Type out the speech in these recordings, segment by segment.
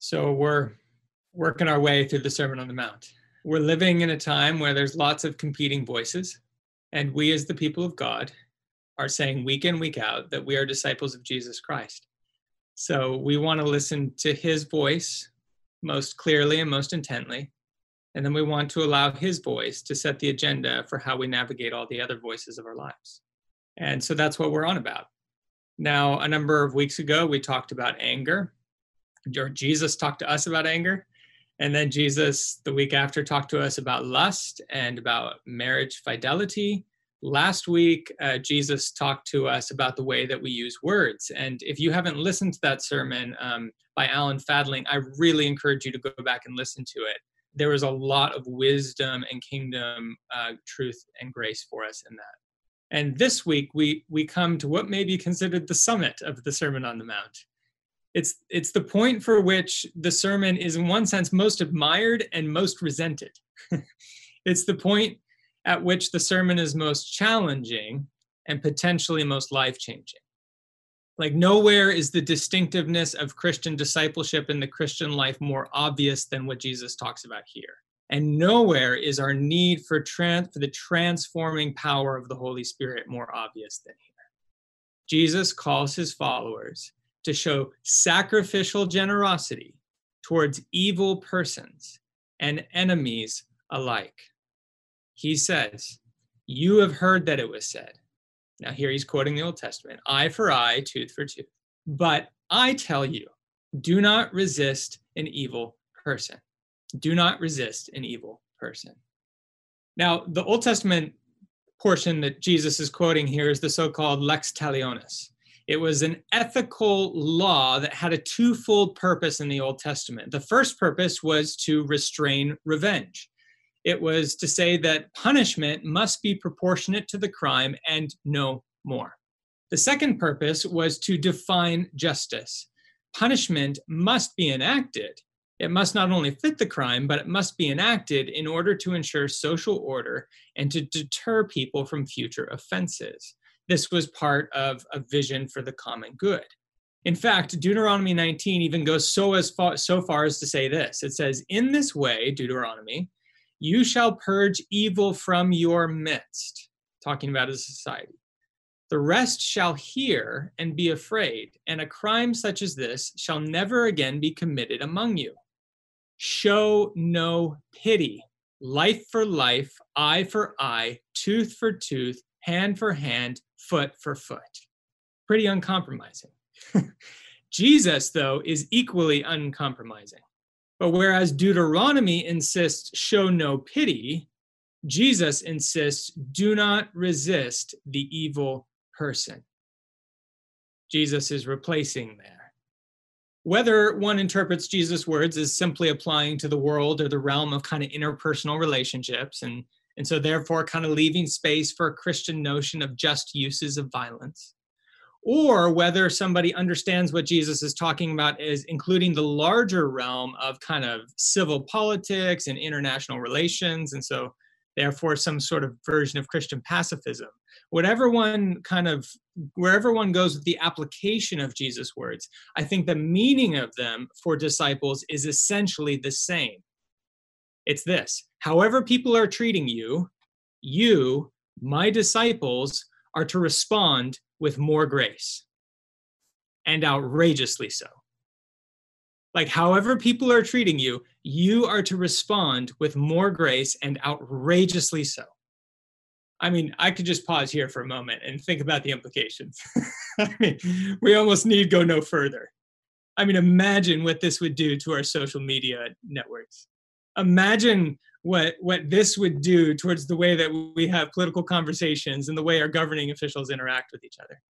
So we're working our way through the Sermon on the Mount. We're living in a time where there's lots of competing voices, and we, as the people of God, are saying week in, week out that we are disciples of Jesus Christ. So we want to listen to his voice most clearly and most intently. And then we want to allow his voice to set the agenda for how we navigate all the other voices of our lives. And so that's what we're on about. Now, a number of weeks ago, we talked about anger or Jesus talked to us about anger. And then Jesus, the week after, talked to us about lust and about marriage fidelity. Last week, uh, Jesus talked to us about the way that we use words. And if you haven't listened to that sermon um, by Alan Fadling, I really encourage you to go back and listen to it. There was a lot of wisdom and kingdom uh, truth and grace for us in that. And this week, we, we come to what may be considered the summit of the Sermon on the Mount it's it's the point for which the sermon is in one sense most admired and most resented. It's the point at which the sermon is most challenging and potentially most life changing like nowhere is the distinctiveness of christian discipleship in the christian life more obvious than what jesus talks about here. And nowhere is our need for trans for the transforming power of the holy spirit more obvious than here. Jesus calls his followers to show sacrificial generosity towards evil persons and enemies alike. He says, You have heard that it was said. Now, here he's quoting the Old Testament eye for eye, tooth for tooth. But I tell you, do not resist an evil person. Do not resist an evil person. Now, the Old Testament portion that Jesus is quoting here is the so called lex talionis. It was an ethical law that had a twofold purpose in the Old Testament. The first purpose was to restrain revenge. It was to say that punishment must be proportionate to the crime and no more. The second purpose was to define justice. Punishment must be enacted. It must not only fit the crime, but it must be enacted in order to ensure social order and to deter people from future offenses this was part of a vision for the common good. In fact, Deuteronomy 19 even goes so as far, so far as to say this. It says, "In this way, Deuteronomy, you shall purge evil from your midst." Talking about a society. The rest shall hear and be afraid, and a crime such as this shall never again be committed among you. Show no pity. Life for life, eye for eye, tooth for tooth, hand for hand, foot for foot. Pretty uncompromising. Jesus, though, is equally uncompromising. But whereas Deuteronomy insists, show no pity, Jesus insists, do not resist the evil person. Jesus is replacing there. Whether one interprets Jesus' words as simply applying to the world or the realm of kind of interpersonal relationships and and so therefore kind of leaving space for a Christian notion of just uses of violence. Or whether somebody understands what Jesus is talking about is including the larger realm of kind of civil politics and international relations. And so therefore some sort of version of Christian pacifism. Whatever one kind of, wherever one goes with the application of Jesus' words, I think the meaning of them for disciples is essentially the same. It's this however people are treating you, you, my disciples, are to respond with more grace and outrageously so. Like, however people are treating you, you are to respond with more grace and outrageously so. I mean, I could just pause here for a moment and think about the implications. I mean, we almost need go no further. I mean, imagine what this would do to our social media networks imagine what what this would do towards the way that we have political conversations and the way our governing officials interact with each other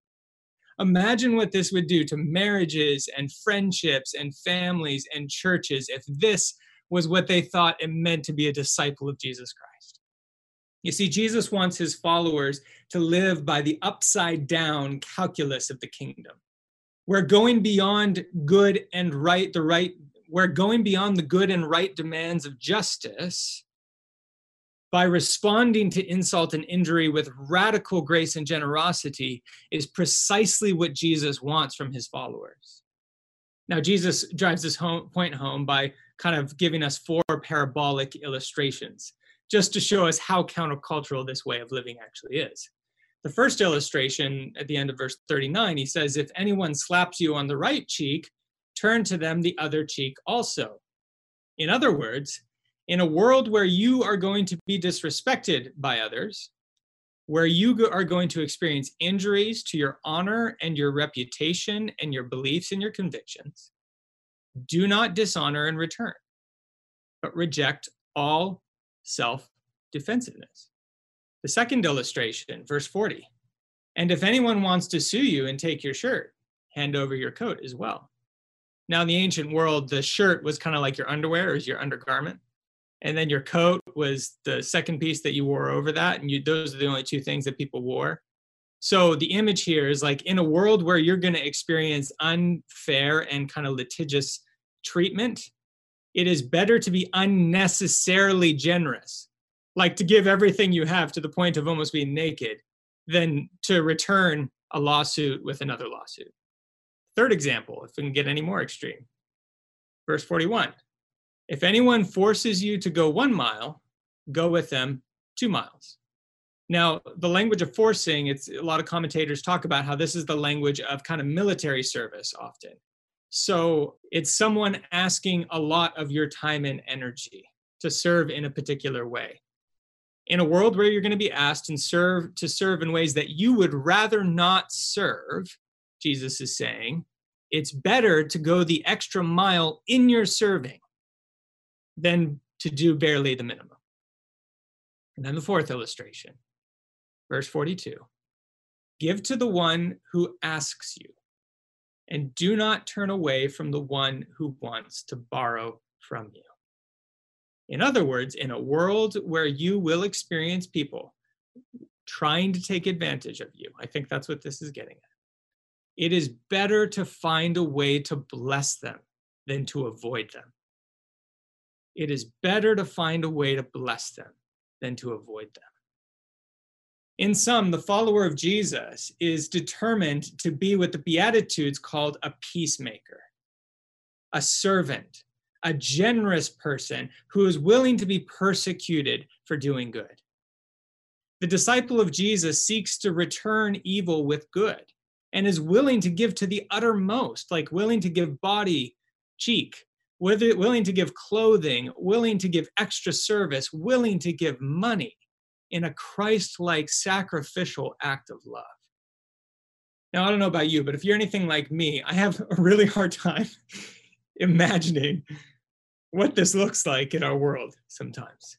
imagine what this would do to marriages and friendships and families and churches if this was what they thought it meant to be a disciple of Jesus Christ. You see, Jesus wants his followers to live by the upside down calculus of the kingdom, where going beyond good and right, the right we're going beyond the good and right demands of justice by responding to insult and injury with radical grace and generosity is precisely what Jesus wants from his followers. Now, Jesus drives this home, point home by kind of giving us four parabolic illustrations just to show us how countercultural this way of living actually is. The first illustration at the end of verse 39, he says, If anyone slaps you on the right cheek, turn to them the other cheek also. In other words, in a world where you are going to be disrespected by others, where you are going to experience injuries to your honor and your reputation and your beliefs and your convictions, do not dishonor in return, but reject all self defensiveness. The second illustration, verse 40. And if anyone wants to sue you and take your shirt, hand over your coat as well. Now, in the ancient world, the shirt was kind of like your underwear, or your undergarment. And then your coat was the second piece that you wore over that. And you, those are the only two things that people wore. So the image here is like in a world where you're going to experience unfair and kind of litigious treatment, it is better to be unnecessarily generous, like to give everything you have to the point of almost being naked, than to return a lawsuit with another lawsuit. Third example, if we can get any more extreme. Verse 41 If anyone forces you to go one mile, go with them two miles. Now, the language of forcing, it's a lot of commentators talk about how this is the language of kind of military service often. So it's someone asking a lot of your time and energy to serve in a particular way. In a world where you're going to be asked and serve to serve in ways that you would rather not serve, Jesus is saying, it's better to go the extra mile in your serving than to do barely the minimum. And then the fourth illustration, verse 42 Give to the one who asks you and do not turn away from the one who wants to borrow from you. In other words, in a world where you will experience people trying to take advantage of you, I think that's what this is getting at. It is better to find a way to bless them than to avoid them. It is better to find a way to bless them than to avoid them. In sum, the follower of Jesus is determined to be what the Beatitudes called a peacemaker, a servant, a generous person who is willing to be persecuted for doing good. The disciple of Jesus seeks to return evil with good and is willing to give to the uttermost, like willing to give body, cheek, willing to give clothing, willing to give extra service, willing to give money in a Christ like sacrificial act of love. Now, I don't know about you, but if you're anything like me, I have a really hard time imagining what this looks like in our world sometimes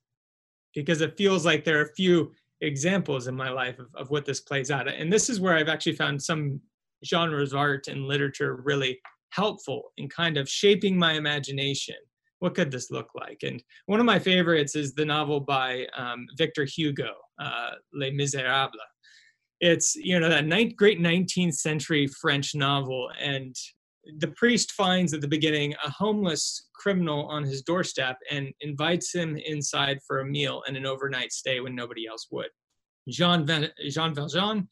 because it feels like there are a few examples in my life of, of what this plays out. And this is where I've actually found some genres of art and literature really helpful in kind of shaping my imagination what could this look like? And one of my favorites is the novel by um, Victor Hugo, uh, Les Miserables. It's you know that ninth, great 19th century French novel, and the priest finds at the beginning a homeless criminal on his doorstep and invites him inside for a meal and an overnight stay when nobody else would. Jean, Jean Valjean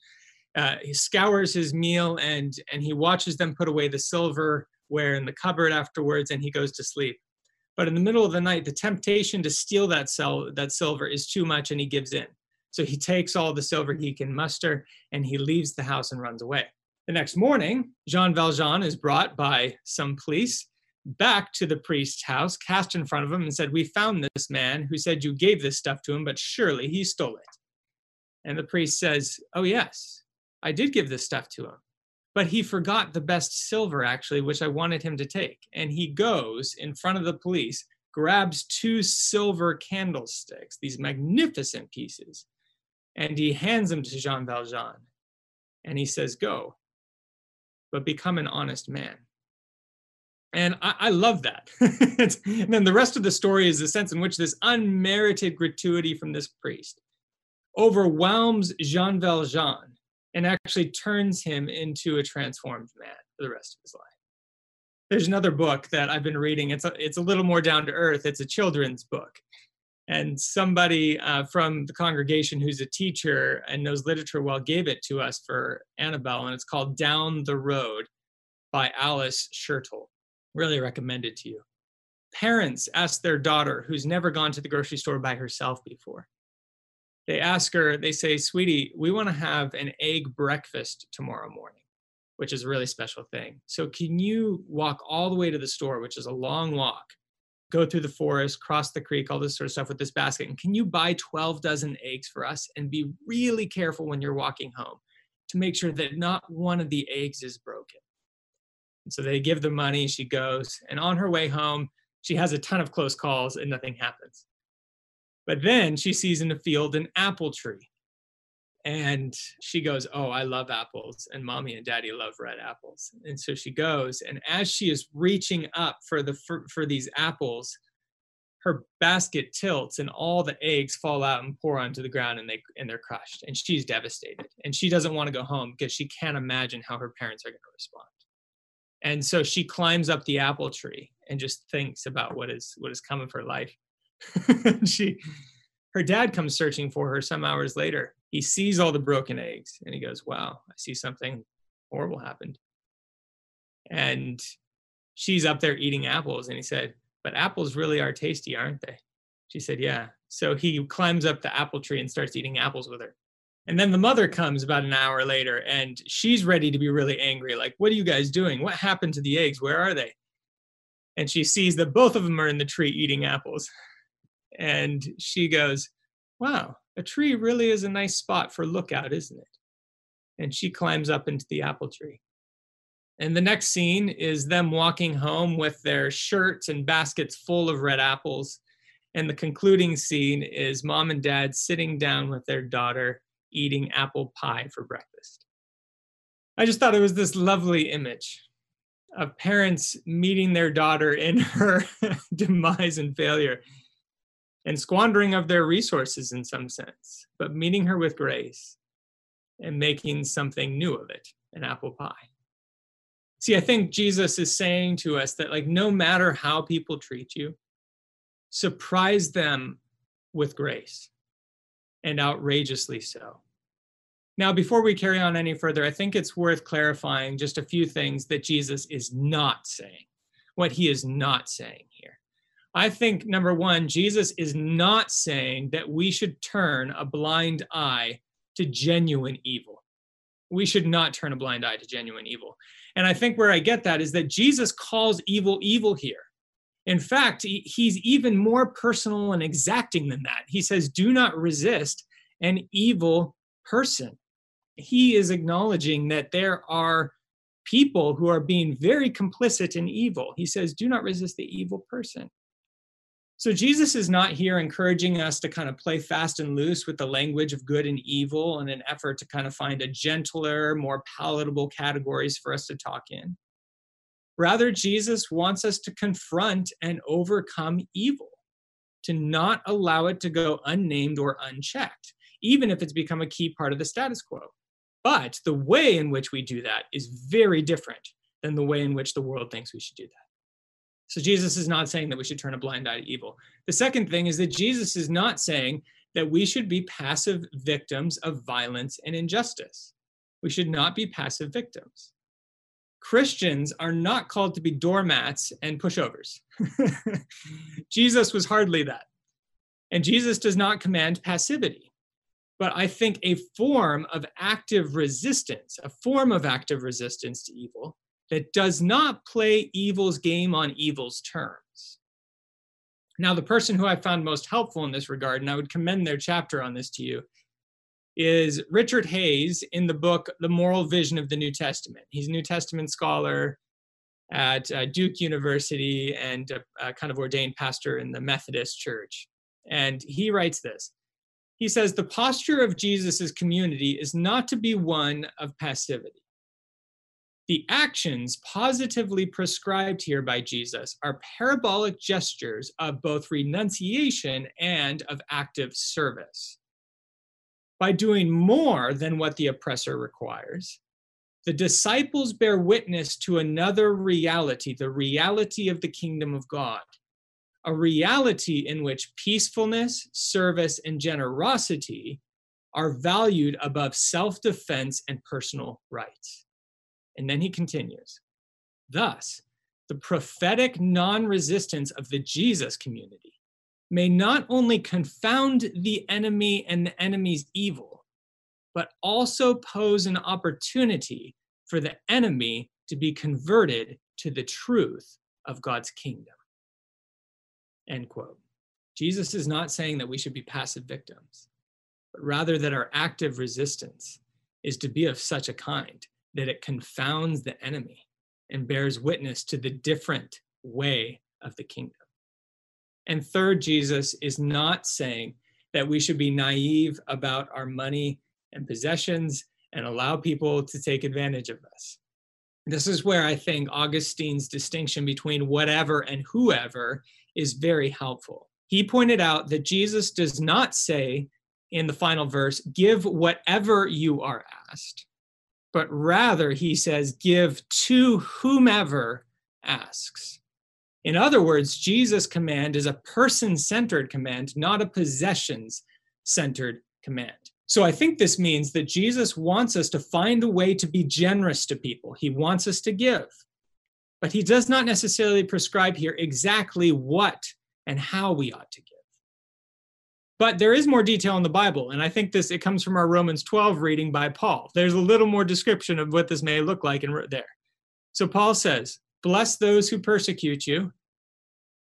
uh, he scours his meal and and he watches them put away the silverware in the cupboard afterwards, and he goes to sleep. But in the middle of the night, the temptation to steal that cell, that silver is too much and he gives in. So he takes all the silver he can muster and he leaves the house and runs away. The next morning, Jean Valjean is brought by some police back to the priest's house, cast in front of him, and said, We found this man who said you gave this stuff to him, but surely he stole it. And the priest says, Oh, yes, I did give this stuff to him but he forgot the best silver actually which i wanted him to take. And he goes in front of the police grabs two silver candlesticks these magnificent pieces and he hands them to jean valjean. And he says go but become an honest man and I, I love that. and then the rest of the story is the sense in which this unmerited gratuity from this priest overwhelms Jean Valjean and actually turns him into a transformed man for the rest of his life. There's another book that I've been reading. It's a, it's a little more down to earth. It's a children's book. And somebody uh, from the congregation who's a teacher and knows literature well gave it to us for Annabelle, and it's called Down the Road by Alice Schertle. Really recommend it to you. Parents ask their daughter, who's never gone to the grocery store by herself before, they ask her, they say, Sweetie, we want to have an egg breakfast tomorrow morning, which is a really special thing. So can you walk all the way to the store, which is a long walk, go through the forest, cross the creek, all this sort of stuff with this basket? And can you buy 12 dozen eggs for us and be really careful when you're walking home to make sure that not one of the eggs is broken? And so they give the money, she goes, and on her way home, she has a ton of close calls and nothing happens. But then she sees in the field an apple tree. And she goes, Oh, I love apples. And mommy and daddy love red apples. And so she goes, and as she is reaching up for the for, for these apples, her basket tilts and all the eggs fall out and pour onto the ground and they and they're crushed and she's devastated and she doesn't want to go home because she can't imagine how her parents are going to respond and so she climbs up the apple tree and just thinks about what is what has come of her life she her dad comes searching for her some hours later. He sees all the broken eggs and he goes, Wow, I see something horrible happened. And she's up there eating apples. And he said, But apples really are tasty, aren't they? She said, Yeah. So he climbs up the apple tree and starts eating apples with her. And then the mother comes about an hour later and she's ready to be really angry. Like, what are you guys doing? What happened to the eggs? Where are they? And she sees that both of them are in the tree eating apples and she goes, Wow, a tree really is a nice spot for lookout, isn't it? And she climbs up into the apple tree. And the next scene is them walking home with their shirts and baskets full of red apples. And the concluding scene is mom and dad sitting down with their daughter eating apple pie for breakfast. I just thought it was this lovely image of parents meeting their daughter in her demise and failure and squandering of their resources in some sense, but meeting her with grace and making something new of it an apple pie. See, I think Jesus is saying to us that, like, no matter how people treat you, surprise them with grace and outrageously so. Now, before we carry on any further, I think it's worth clarifying just a few things that Jesus is not saying, what he is not saying here. I think number one, Jesus is not saying that we should turn a blind eye to genuine evil. We should not turn a blind eye to genuine evil. And I think where I get that is that Jesus calls evil evil here. In fact, he's even more personal and exacting than that. He says, Do not resist an evil person. He is acknowledging that there are people who are being very complicit in evil. He says, Do not resist the evil person. So Jesus is not here encouraging us to kind of play fast and loose with the language of good and evil in an effort to kind of find a gentler, more palatable categories for us to talk in. Rather, Jesus wants us to confront and overcome evil, to not allow it to go unnamed or unchecked, even if it's become a key part of the status quo. But the way in which we do that is very different than the way in which the world thinks we should do that. So Jesus is not saying that we should turn a blind eye to evil. The second thing is that Jesus is not saying that we should be passive victims of violence and injustice. We should not be passive victims. Christians are not called to be doormats and pushovers. Jesus was hardly that. And Jesus does not command passivity. But I think a form of active resistance, a form of active resistance to evil, that does not play evil's game on evil's terms. Now, the person who I found most helpful in this regard, and I would commend their chapter on this to you, is Richard Hays in the book The Moral Vision of the New Testament. He's a New Testament scholar at uh, Duke University and a, a kind of ordained pastor in the Methodist Church. And he writes this He says, The posture of Jesus' community is not to be one of passivity the actions positively prescribed here by Jesus are parabolic gestures of both renunciation and of active service. By doing more than what the oppressor requires, the disciples bear witness to another reality, the reality of the kingdom of God, a reality in which peacefulness, service, and generosity are valued above self defense and personal rights. And then he continues Thus, the prophetic non resistance of the Jesus community may not only confound the enemy and the enemy's evil, but also pose an opportunity for the enemy to be converted to the truth of God's kingdom. End quote. Jesus is not saying that we should be passive victims, but rather that our active resistance is to be of such a kind that it confounds the enemy and bears witness to the different way of the kingdom. And third, Jesus is not saying that we should be naive about our money and possessions and allow people to take advantage of us. This is where I think Augustine's distinction between whatever and whoever is very helpful. He pointed out that Jesus does not say in the final verse, give whatever you are asked, but rather he says, give to whomever asks. In other words, Jesus' command is a person centered command, not a possessions centered command. So I think this means that Jesus wants us to find a way to be generous to people. He wants us to give. But he does not necessarily prescribe here exactly what and how we ought to give. But there is more detail in the Bible, and I think this it comes from our Romans 12 reading by Paul. There's a little more description of what this may look like in there. So Paul says, "Bless those who persecute you,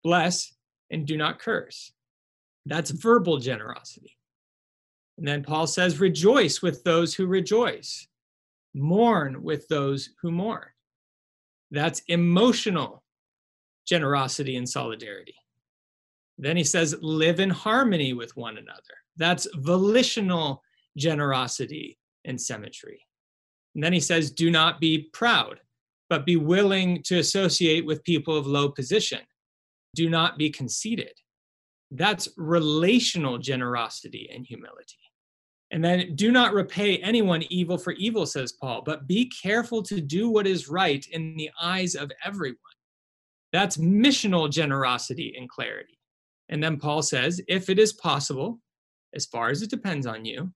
bless and do not curse." That's verbal generosity. And then Paul says, "Rejoice with those who rejoice, mourn with those who mourn." That's emotional generosity and solidarity. Then he says, live in harmony with one another. That's volitional generosity and symmetry. And then he says, do not be proud, but be willing to associate with people of low position. Do not be conceited. That's relational generosity and humility. And then do not repay anyone evil for evil, says Paul, but be careful to do what is right in the eyes of everyone. That's missional generosity and clarity. And then Paul says, if it is possible, as far as it depends on you,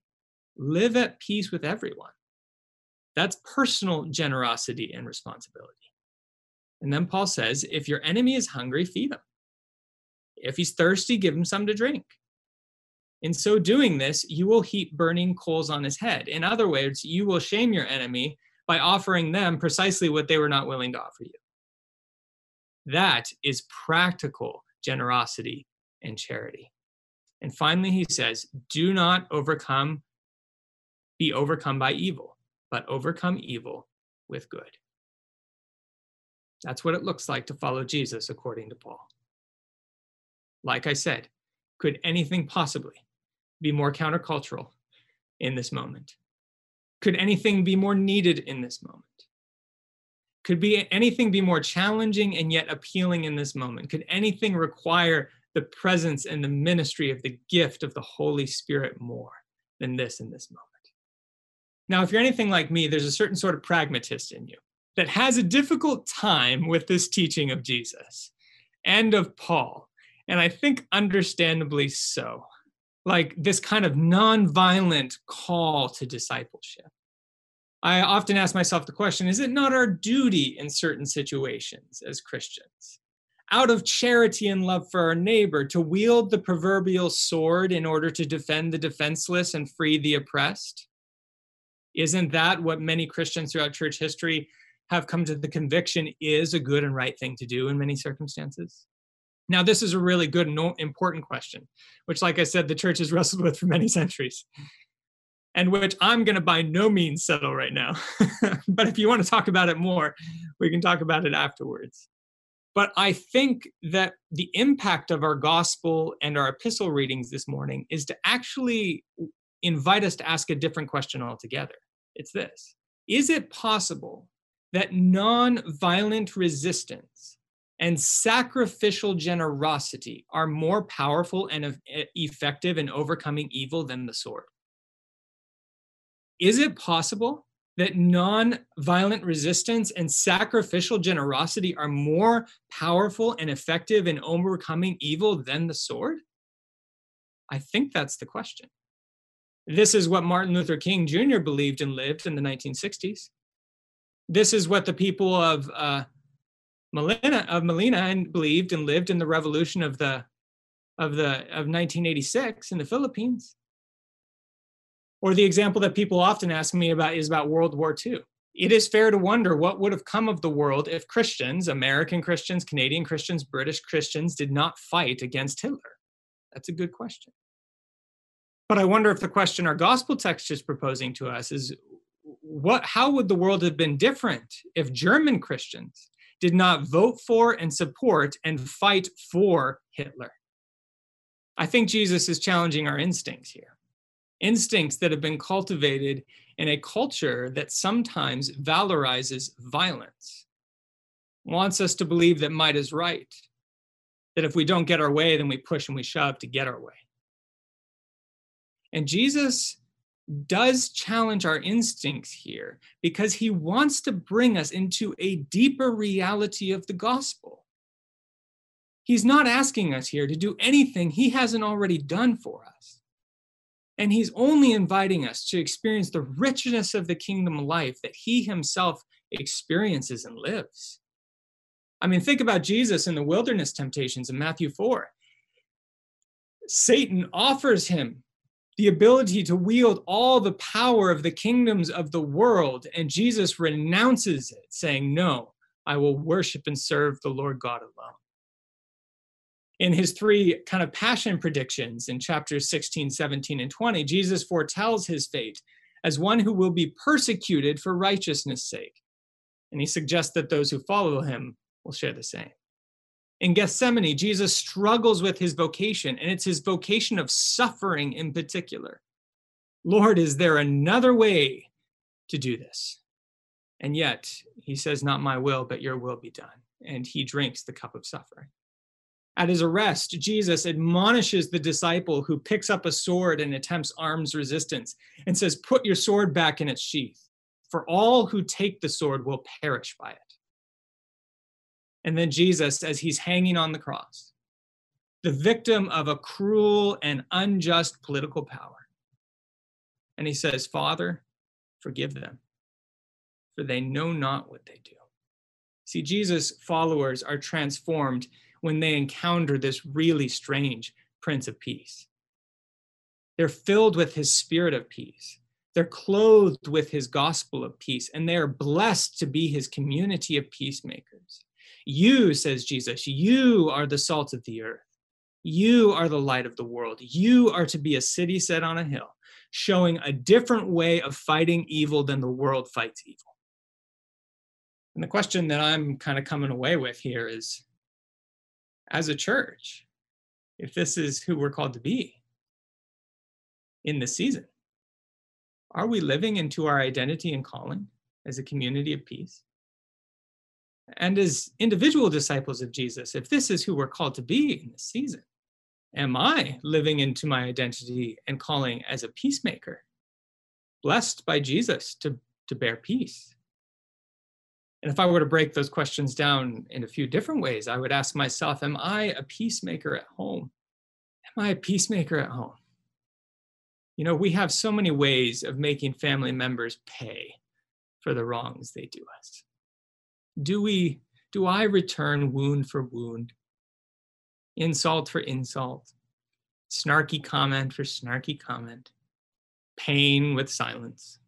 live at peace with everyone. That's personal generosity and responsibility. And then Paul says, if your enemy is hungry, feed him. If he's thirsty, give him some to drink. In so doing this, you will heap burning coals on his head. In other words, you will shame your enemy by offering them precisely what they were not willing to offer you. That is practical generosity and charity. And finally, he says, Do not overcome, be overcome by evil, but overcome evil with good. That's what it looks like to follow Jesus, according to Paul. Like I said, could anything possibly be more countercultural in this moment? Could anything be more needed in this moment? Could be anything be more challenging and yet appealing in this moment? Could anything require the presence and the ministry of the gift of the Holy Spirit more than this in this moment. Now, if you're anything like me, there's a certain sort of pragmatist in you that has a difficult time with this teaching of Jesus and of Paul. And I think understandably so. Like this kind of nonviolent call to discipleship. I often ask myself the question is it not our duty in certain situations as Christians out of charity and love for our neighbor, to wield the proverbial sword in order to defend the defenseless and free the oppressed? Isn't that what many Christians throughout church history have come to the conviction is a good and right thing to do in many circumstances? Now, this is a really good and important question, which, like I said, the church has wrestled with for many centuries, and which I'm going to by no means settle right now. but if you want to talk about it more, we can talk about it afterwards. But I think that the impact of our gospel and our epistle readings this morning is to actually invite us to ask a different question altogether. It's this Is it possible that non-violent resistance and sacrificial generosity are more powerful and effective in overcoming evil than the sword? Is it possible that non-violent resistance and sacrificial generosity are more powerful and effective in overcoming evil than the sword? I think that's the question. This is what Martin Luther King Jr. believed and lived in the 1960s. This is what the people of uh, Manila of Manila and believed and lived in the revolution of the of the of 1986 in the Philippines. Or the example that people often ask me about is about World War II. It is fair to wonder what would have come of the world if Christians, American Christians, Canadian Christians, British Christians, did not fight against Hitler. That's a good question. But I wonder if the question our gospel text is proposing to us is what how would the world have been different if German Christians did not vote for and support and fight for Hitler? I think Jesus is challenging our instincts here. Instincts that have been cultivated in a culture that sometimes valorizes violence, wants us to believe that might is right, that if we don't get our way, then we push and we shove to get our way. And Jesus does challenge our instincts here because he wants to bring us into a deeper reality of the gospel. He's not asking us here to do anything he hasn't already done for us. And he's only inviting us to experience the richness of the kingdom life that he himself experiences and lives. I mean, think about Jesus in the wilderness temptations in Matthew 4. Satan offers him the ability to wield all the power of the kingdoms of the world. And Jesus renounces it, saying, No, I will worship and serve the Lord God alone. In his three kind of passion predictions in chapters 16, 17, and 20, Jesus foretells his fate as one who will be persecuted for righteousness' sake. And he suggests that those who follow him will share the same. In Gethsemane, Jesus struggles with his vocation, and it's his vocation of suffering in particular. Lord, is there another way to do this? And yet, he says, Not my will, but your will be done. And he drinks the cup of suffering. At his arrest, Jesus admonishes the disciple who picks up a sword and attempts arms resistance and says, Put your sword back in its sheath, for all who take the sword will perish by it. And then Jesus, as he's hanging on the cross, the victim of a cruel and unjust political power. And he says, Father, forgive them, for they know not what they do. See, Jesus' followers are transformed when they encounter this really strange Prince of Peace. They're filled with his spirit of peace. They're clothed with his gospel of peace, and they are blessed to be his community of peacemakers. You, says Jesus, you are the salt of the earth. You are the light of the world. You are to be a city set on a hill, showing a different way of fighting evil than the world fights evil. And the question that I'm kind of coming away with here is as a church, if this is who we're called to be in this season, are we living into our identity and calling as a community of peace? and as individual disciples of Jesus, if this is who we're called to be in this season, am I living into my identity and calling as a peacemaker, blessed by Jesus to, to bear peace? And if I were to break those questions down in a few different ways, I would ask myself, am I a peacemaker at home? Am I a peacemaker at home? You know, we have so many ways of making family members pay for the wrongs they do us do we do I return wound for wound, insult for insult, snarky comment for snarky comment, pain with silence?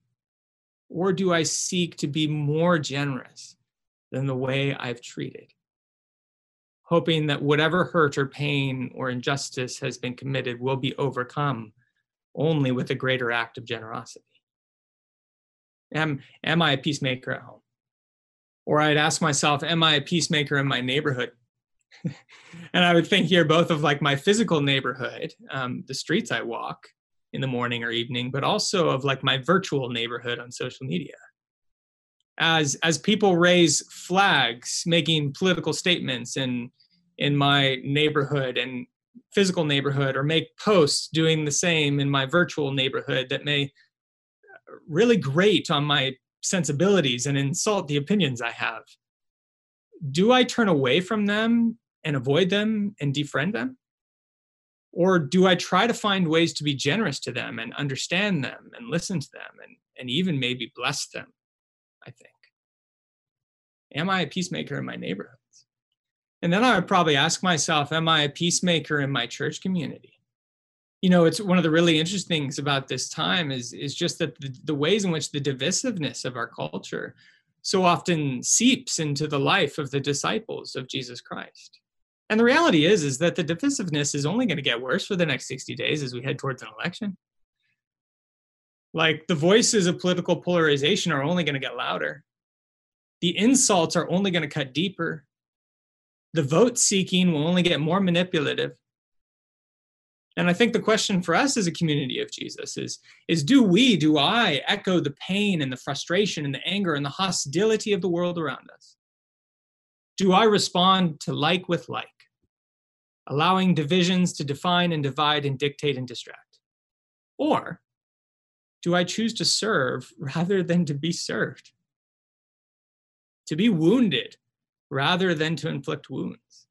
Or do I seek to be more generous than the way I've treated? Hoping that whatever hurt or pain or injustice has been committed will be overcome only with a greater act of generosity. Am, am I a peacemaker at home? Or I'd ask myself, am I a peacemaker in my neighborhood? and I would think here both of like my physical neighborhood, um, the streets I walk in the morning or evening, but also of like my virtual neighborhood on social media. As as people raise flags, making political statements in in my neighborhood and physical neighborhood, or make posts doing the same in my virtual neighborhood that may uh, really grate on my sensibilities and insult the opinions I have, do I turn away from them and avoid them and defriend them? Or do I try to find ways to be generous to them and understand them and listen to them and, and even maybe bless them? I think. Am I a peacemaker in my neighborhoods? And then I would probably ask myself, am I a peacemaker in my church community? You know, it's one of the really interesting things about this time is, is just that the, the ways in which the divisiveness of our culture so often seeps into the life of the disciples of Jesus Christ. And the reality is, is that the divisiveness is only going to get worse for the next 60 days as we head towards an election. Like the voices of political polarization are only going to get louder. The insults are only going to cut deeper. The vote seeking will only get more manipulative. And I think the question for us as a community of Jesus is, is do we, do I echo the pain and the frustration and the anger and the hostility of the world around us? Do I respond to like with like, allowing divisions to define and divide and dictate and distract? Or do I choose to serve rather than to be served? To be wounded rather than to inflict wounds?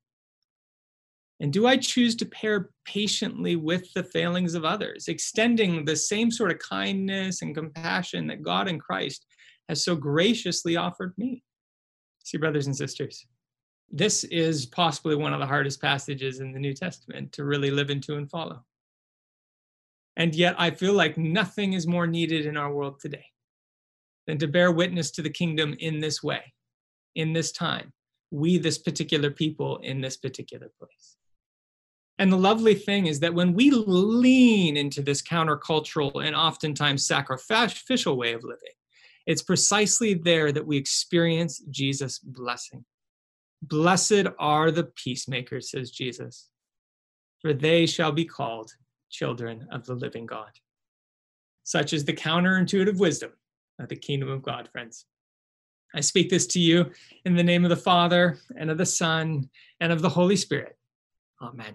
And do I choose to pair patiently with the failings of others, extending the same sort of kindness and compassion that God in Christ has so graciously offered me? See, brothers and sisters, this is possibly one of the hardest passages in the New Testament to really live into and follow. And yet, I feel like nothing is more needed in our world today than to bear witness to the kingdom in this way, in this time, we, this particular people, in this particular place. And the lovely thing is that when we lean into this countercultural and oftentimes sacrificial way of living, it's precisely there that we experience Jesus' blessing. Blessed are the peacemakers, says Jesus, for they shall be called children of the living God. Such is the counterintuitive wisdom of the kingdom of God, friends. I speak this to you in the name of the Father, and of the Son, and of the Holy Spirit. Amen.